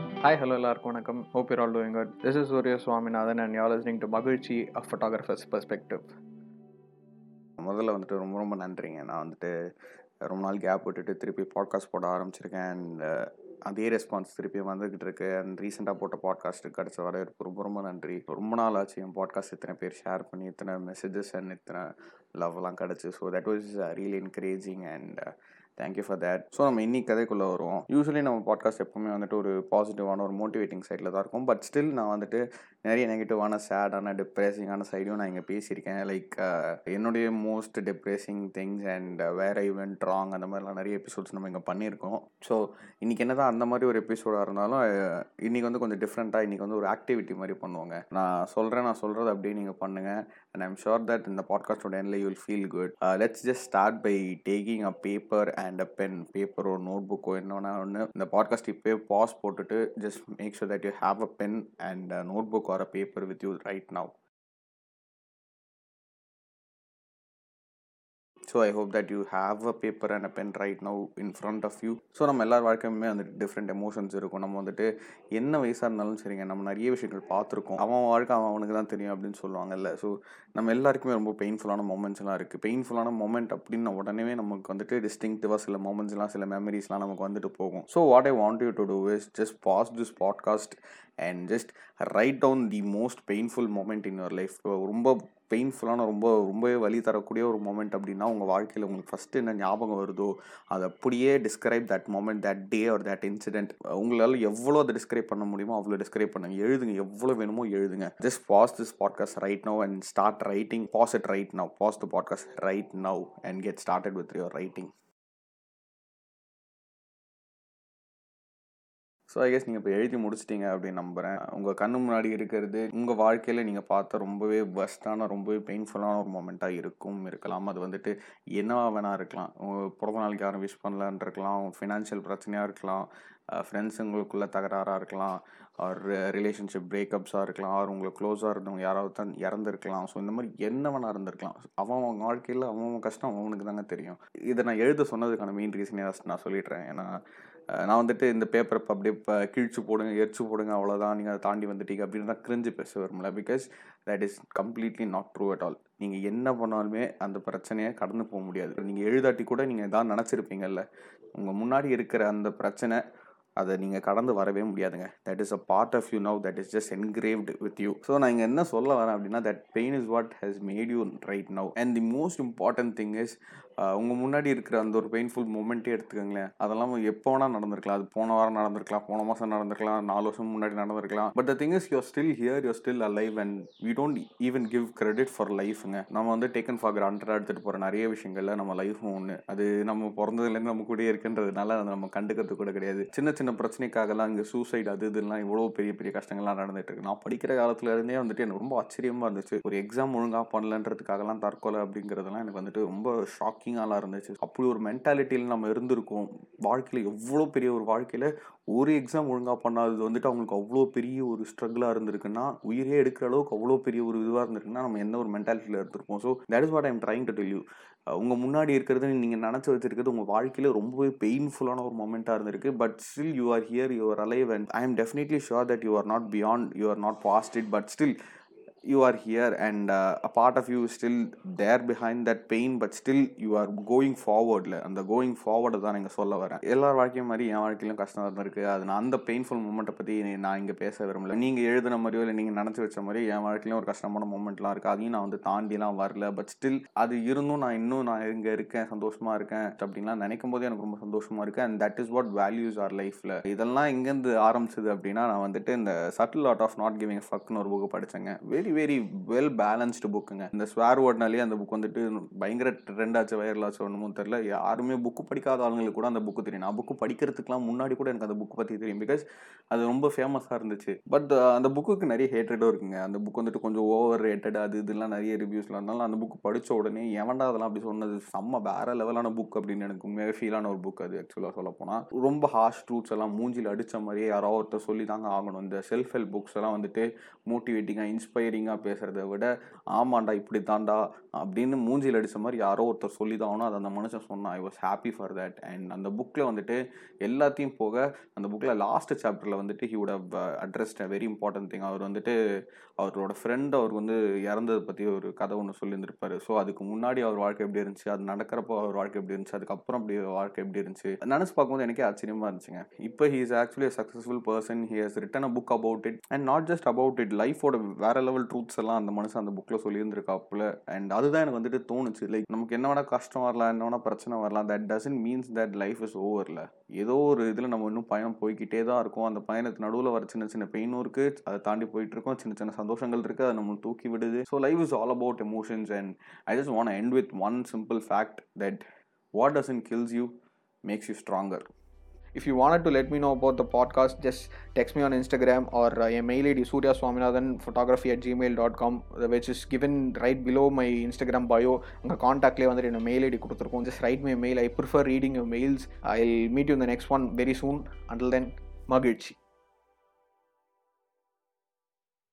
Hi hello எல்லாருக்கும் வணக்கம். Hope your all doing good this is Surya Swaminathan and you're listening to Magizhchi a photographers perspective முதல்ல வந்துட்டு ரொம்ப ரொம்ப நன்றிங்க. நான் வந்துட்டு ரொம்ப நாள் கேப் விட்டுட்டு திருப்பி பாட்காஸ்ட் போட ஆரம்பிச்சிருக்கேன் அண்ட் அதே ரெஸ்பான்ஸ் திருப்பி வந்துக்கிட்டு இருக்கு. அண்ட் ரீசெண்டாக போட்ட பாட்காஸ்ட்டு கிடச்ச வரவேற்பு ரொம்ப ரொம்ப நன்றி. ரொம்ப நாள் ஆச்சு என் பாட்காஸ்ட் இத்தனை பேர் ஷேர் பண்ணி இத்தனை மெசேஜஸ் அண்ட் இத்தனை லவ்லாம் கிடச்சி. So that was really encouraging and thank you for that so நம்ம இன்னைக்கு கதைக்குள்ளே வருவோம். யூஸ்வலி நம்ம பாட்காஸ்ட் எப்பவுமே வந்துட்டு ஒரு பாசிட்டிவான ஒரு மோட்டிவேட்டிங் சைடில் தான் இருக்கும். பட் ஸ்டில் நான் வந்துட்டு நிறைய நெகட்டிவான சேடான டிப்ரெசிங்கான சைடும் நான் இங்கே பேசியிருக்கேன். லைக் என்னுடைய most depressing things and where I went wrong அந்த மாதிரிலாம் நிறைய எபிசோட்ஸ் நம்ம இங்கே பண்ணியிருக்கோம். ஸோ இன்றைக்கி என்ன தான் அந்த மாதிரி ஒரு எபிசோடாக இருந்தாலும் இன்றைக்கி வந்து கொஞ்சம் டிஃப்ரெண்ட்டாக இன்றைக்கி வந்து ஒரு ஆக்டிவிட்டி மாதிரி பண்ணுவாங்க. நான் சொல்கிறேன் நான் சொல்கிறது அப்படியே நீங்கள் பண்ணுங்கள் அண்ட் ஐம் ஷோர் தட் இந்த பாட்காஸ்டோட எண்ணில் you will feel good let's just start by taking a paper and a pen பேப்பரோ note புக்கோ என்னன்னா ஒன்று இந்த பாட்காஸ்ட் இப்போயே பாஸ் போட்டுட்டு just make sure that you have a pen and notebook or a paper with you right now so I hope that you have a paper and a pen right now in front of you so நம்ம எல்லார் வாழ்க்கையுமே வந்துட்டு different emotions இருக்கும். நம்ம வந்துட்டு என்ன வயசாக இருந்தாலும் சரிங்க நம்ம நிறைய விஷயங்கள் பார்த்துருக்கோம். அவன் வாழ்க்கை அவன் அவனுக்கு தான் தெரியும் அப்படின்னு சொல்லுவாங்கல்ல. ஸோ நம்ம எல்லாருக்குமே ரொம்ப பெயின்ஃபுல்லான மூமெண்ட்ஸ்லாம் இருக்குது பெயின்ஃபுல்லான மூமெண்ட் அப்படின்னு உடனே நமக்கு வந்துட்டு டிஸ்டிங்டிவாக சில மொமெண்ட்ஸ்லாம் சில மெமரிஸ்லாம் நமக்கு வந்துட்டு போகும். So what I want you to do is just pause this podcast and just write down the most painful moment in your life ரொம்ப பெயின்ஃபுல்லான ரொம்ப ரொம்பவே வழி தரக்கூடிய ஒரு மூமெண்ட் அப்படின்னா உங்கள் வாழ்க்கையில் உங்களுக்கு ஃபஸ்ட்டு என்ன ஞாபகம் வருதோ அதை அப்படியே describe that moment that day or that incident உங்களால் எவ்வளோ அதை டிஸ்கிரைப் பண்ண முடியுமோ அவ்வளோ டிஸ்கிரைப் பண்ணுங்க. எழுதுங்க. எவ்வளோ வேணுமோ எழுதுங்க. Just pause this podcast right now and start writing pause it right now pause the podcast right now and get started with your writing so I guess நீங்கள் இப்போ எழுதி முடிச்சிட்டிங்க அப்படின்னு நம்புகிறேன் உங்கள் கண்ணு முன்னாடி இருக்கிறது உங்கள் வாழ்க்கையில் நீங்கள் பார்த்த ரொம்பவே பெஸ்ட்டான ரொம்பவே பெயின்ஃபுல்லான ஒரு மூமெண்ட்டாக இருக்கும் இருக்கலாம். அது வந்துட்டு என்னவா வேணா இருக்கலாம். உங்கள் பிறந்த நாளைக்கு யாரும் விஷ் பண்ணலான் இருக்கலாம். ஃபினான்ஷியல் பிரச்சனையாக இருக்கலாம். ஃப்ரெண்ட்ஸுங்களுக்குள்ளே தகராறாக இருக்கலாம். ஆர் ரிலேஷன்ஷிப் பிரேக்கப்ஸாக இருக்கலாம். ஆர் உங்களுக்கு க்ளோஸாக இருந்தவங்க யாராவது தான் இறந்துருக்கலாம். ஸோ இந்த மாதிரி என்னவனாக இருந்திருக்கலாம். அவன் அவங்க வாழ்க்கையில் அவன் கஷ்டம் அவனுக்கு தாங்க தெரியும். இதை நான் எழுத சொன்னதுக்கான மெயின் ரீசனே நான் சொல்லிடுறேன். ஏன்னா நான் வந்துட்டு இந்த பேப்பரை இப்போ அப்படியே இப்போ கிழிச்சு போடுங்க எரிச்சு போடுங்க அவ்வளோதான் நீங்கள் அதை தாண்டி வந்துட்டீங்க அப்படின்னு தான் கிரிஞ்சு பேச வரும்ல because that is completely not true at all நீங்கள் என்ன பண்ணாலுமே அந்த பிரச்சனையை கடந்து போக முடியாது. நீங்கள் எழுதாட்டி கூட நீங்கள் எதாவது நினச்சிருப்பீங்கல்ல. உங்கள் முன்னாடி இருக்கிற அந்த பிரச்சனை அதை நீங்கள் கடந்து வரவே முடியாதுங்க. That is a part of you now that is just engraved with you so நான் இங்கே என்ன சொல்ல வரேன் அப்படின்னா that pain is what has made you right now and the most important thing is உங்கள் முன்னாடி இருக்கிற அந்த ஒரு பெயின்ஃபுல் மூமெண்ட்டே எடுத்துக்கோங்களேன். அதெல்லாம் எப்போ வேணால் நடந்திருக்கலாம். அது போன வாரம் நடந்திருக்கலாம் போன மாதம் நடந்திருக்கலாம் நாலு வருஷம் முன்னாடி நடந்திருக்கலாம். But the thing is your still here your still alive and we don't even give credit for லைஃப்ங்க நம்ம வந்து டேக்கன் ஃபார் கிராண்டடாக எடுத்துகிட்டு போகிற நிறைய விஷயங்கள்ல நம்ம லைஃப்பும் ஒன்று அது நம்ம பிறந்ததுலேருந்து நம்ம கூட இருக்குன்றதுனால அதை நம்ம கண்டுக்கிறது கூட கிடையாது. சின்ன சின்ன பிரச்சனைக்காகலாம் இங்கே சூசைட் அது இதெல்லாம் இவ்வளோ பெரிய பெரிய கஷ்டங்கள்லாம் நடந்துட்டு இருக்கு. நான் படிக்கிற காலத்துல இருந்தே வந்துட்டு எனக்கு ரொம்ப ஆச்சரியமாக இருந்துச்சு. ஒரு எக்ஸாம் ஒழுங்காக பண்ணலன்றதுக்காகலாம் தற்கொலை அப்படிங்கிறதுலாம் எனக்கு வந்துட்டு ரொம்ப ஷாக்கிங்காலாம் இருந்துச்சு. அப்படி ஒரு மென்டாலிட்டியில் நம்ம இருந்திருக்கோம். வாழ்க்கையில் எவ்வளோ பெரிய ஒரு வாழ்க்கையில் ஒரு எக்ஸாம் ஒழுங்காக பண்ணாதது வந்துட்டு அவங்களுக்கு அவ்வளோ பெரிய ஒரு ஸ்ட்ரகிளாக இருந்திருக்குன்னா உயிரே எடுக்கிற அளவுக்கு அவ்வளோ பெரிய ஒரு இதுவாக இருந்திருக்குன்னா நம்ம என்ன ஒரு மென்டாலிட்டியில் இருந்திருப்போம். So that is what I'm trying to tell you உங்கள் முன்னாடி இருக்கிறது நீங்கள் நினச்சி வச்சிருக்கிறது உங்கள் வாழ்க்கையில் ரொம்பவே பெயின்ஃபுல்லான ஒரு மூமெண்ட்டாக இருந்திருக்கு. But still you are here you are alive and I am definitely sure that you are not beyond you are not past it but still you are here and uh, a part of you is still there behind that pain but still you are going அந்த going forward தான் நீங்கள் சொல்ல வரேன் எல்லார் வாழ்க்கையும் மாதிரி என் வாழ்க்கையிலும் கஷ்டம் இருந்திருக்கு அது நான் அந்த பெயின்ஃபுல் மூமெண்ட்டை பற்றி நான் இங்கே பேச விரும்பல. நீங்கள் எழுதின மாதிரியோ இல்லை நீங்கள் நினச்சி வச்ச மாதிரி என் வாழ்க்கையிலும் ஒரு கஷ்டமான மூமெண்ட்லாம் இருக்குது அதையும் நான் வந்து தாண்டிலாம் வரல. பட் ஸ்டில் அது இருந்தும் நான் இன்னும் நான் இங்கே இருக்கேன் சந்தோஷமாக இருக்கேன் அப்படின்லாம் நினைக்கும் போதே எனக்கு ரொம்ப சந்தோஷமாக இருக்குது and that is what values are லைஃப்பில் இதெல்லாம் எங்கேருந்து ஆரம்பிச்சது அப்படின்னா நான் வந்துட்டு இந்த subtle art of not giving ஃபக்னு ஒரு புக்கு படித்தேங்க வெரி வெரி வெல் பேலன்ஸ்டு புக்குங்க இந்த ஸ்வேர் வேர்ட்னாலே அந்த புக் வந்துட்டு பயங்கர ட்ரெண்டாச்சு வைரலாச்சு வைரல் ஒன்றுமோ தெரில யாருமே புக்கு படிக்காத ஆளுங்களுக்கு கூட அந்த புக்கு தெரியும். நான் புக்கு படிக்கிறதுக்குலாம் முன்னாடி கூட எனக்கு அந்த புக் பற்றி தெரியும். பிகாஸ் அது ரொம்ப ஃபேமஸாக இருந்துச்சு. பட் அந்த புக்குக்கு நிறைய ஹேட்ரடும் இருக்குங்க. அந்த புக் வந்துட்டு கொஞ்சம் ஓவர் ரேட்டட் அது இதெல்லாம் நிறைய ரிவ்யூஸ்லாம் இருந்தாலும் அந்த புக் படித்த உடனே எவன்டா அதெல்லாம் அப்படி சொன்னது? செம்ம வேற லெவலான புக் அப்படின்னு எனக்கு உண்மையாக ஃபீலான ஒரு புக் அது ஆக்சுவலாக சொல்ல போனால் ரொம்ப ஹார்ஷ் ட்ரூட்ஸ் எல்லாம் மூஞ்சில் அடித்த மாதிரியே யாரோ ஒருத்தர் சொல்லி தாங்க ஆகணும். இந்த செல்ஃப் ஹெல்ப் புக்ஸ் எல்லாம் வந்துட்டு மோட்டிவேட்டிங்காக இன்ஸ்பைரிங் ஃபீலிங்காக பேசுகிறத விட ஆமாண்டா இப்படி தாண்டா அப்படின்னு மூஞ்சியில் அடித்த மாதிரி யாரோ ஒருத்தர் சொல்லி தான் ஆகணும் அது அந்த மனுஷன் சொன்னான். I was happy for that and அந்த புக்கில் வந்துட்டு எல்லாத்தையும் போக அந்த புக்கில் லாஸ்ட் சாப்டரில் வந்துட்டு he would have addressed a very important thing அவர் வந்துட்டு அவரோட ஃப்ரெண்ட் அவர் வந்து இறந்ததை பற்றி ஒரு கதை ஒன்று சொல்லியிருந்திருப்பாரு. ஸோ அதுக்கு முன்னாடி அவர் வாழ்க்கை எப்படி இருந்துச்சு? அது நடக்கிறப்போ அவர் வாழ்க்கை எப்படி இருந்துச்சு? அதுக்கப்புறம் அப்படி வாழ்க்கை எப்படி இருந்துச்சு? நினச்சி பார்க்கும்போது எனக்கே ஆச்சரியமா இருந்துச்சுங்க. இப்போ he is actually successful person he has written a book about it and not just about it லைஃபோட வேற லெவல் ட்ரூத்ஸ் எல்லாம் அந்த மனுஷன் அந்த புக்கில் சொல்லியிருந்திருக்காப்புல. அண்ட் அதுதான் எனக்கு வந்துட்டு தோணுச்சு. லைக் நமக்கு என்ன வேணா கஷ்டம் வரலாம் என்ன வேணா பிரச்சனை வரலாம். That doesn't means that life is ஓவரில் ஏதோ ஒரு இதில் நம்ம இன்னும் பயணம் போய்கிட்டே தான் இருக்கும். அந்த பயணத்து நடுவில் வர சின்ன சின்ன பெயினும் இருக்கு. அதை தாண்டி போயிட்டு இருக்கோம் சின்ன சின்ன சந்தோஷங்கள் இருக்கு. அதை நம்மளுக்கு தூக்கி விடுது. So life is all about emotions and I just want end with one simple fact that what doesn't kills you makes you stronger If you wanted to let me know about the podcast, just text me on Instagram or uh, a mail ID surya swaminathan photography at gmail.com, which is given right below my Instagram bio. உங்கள் காண்டாக்ட்லேயே வந்துட்டு என்ன mail ID கொடுத்துருக்கோம் just write my mail I prefer reading your mails I meet you இந்த next one very soon until then மகிழ்ச்சி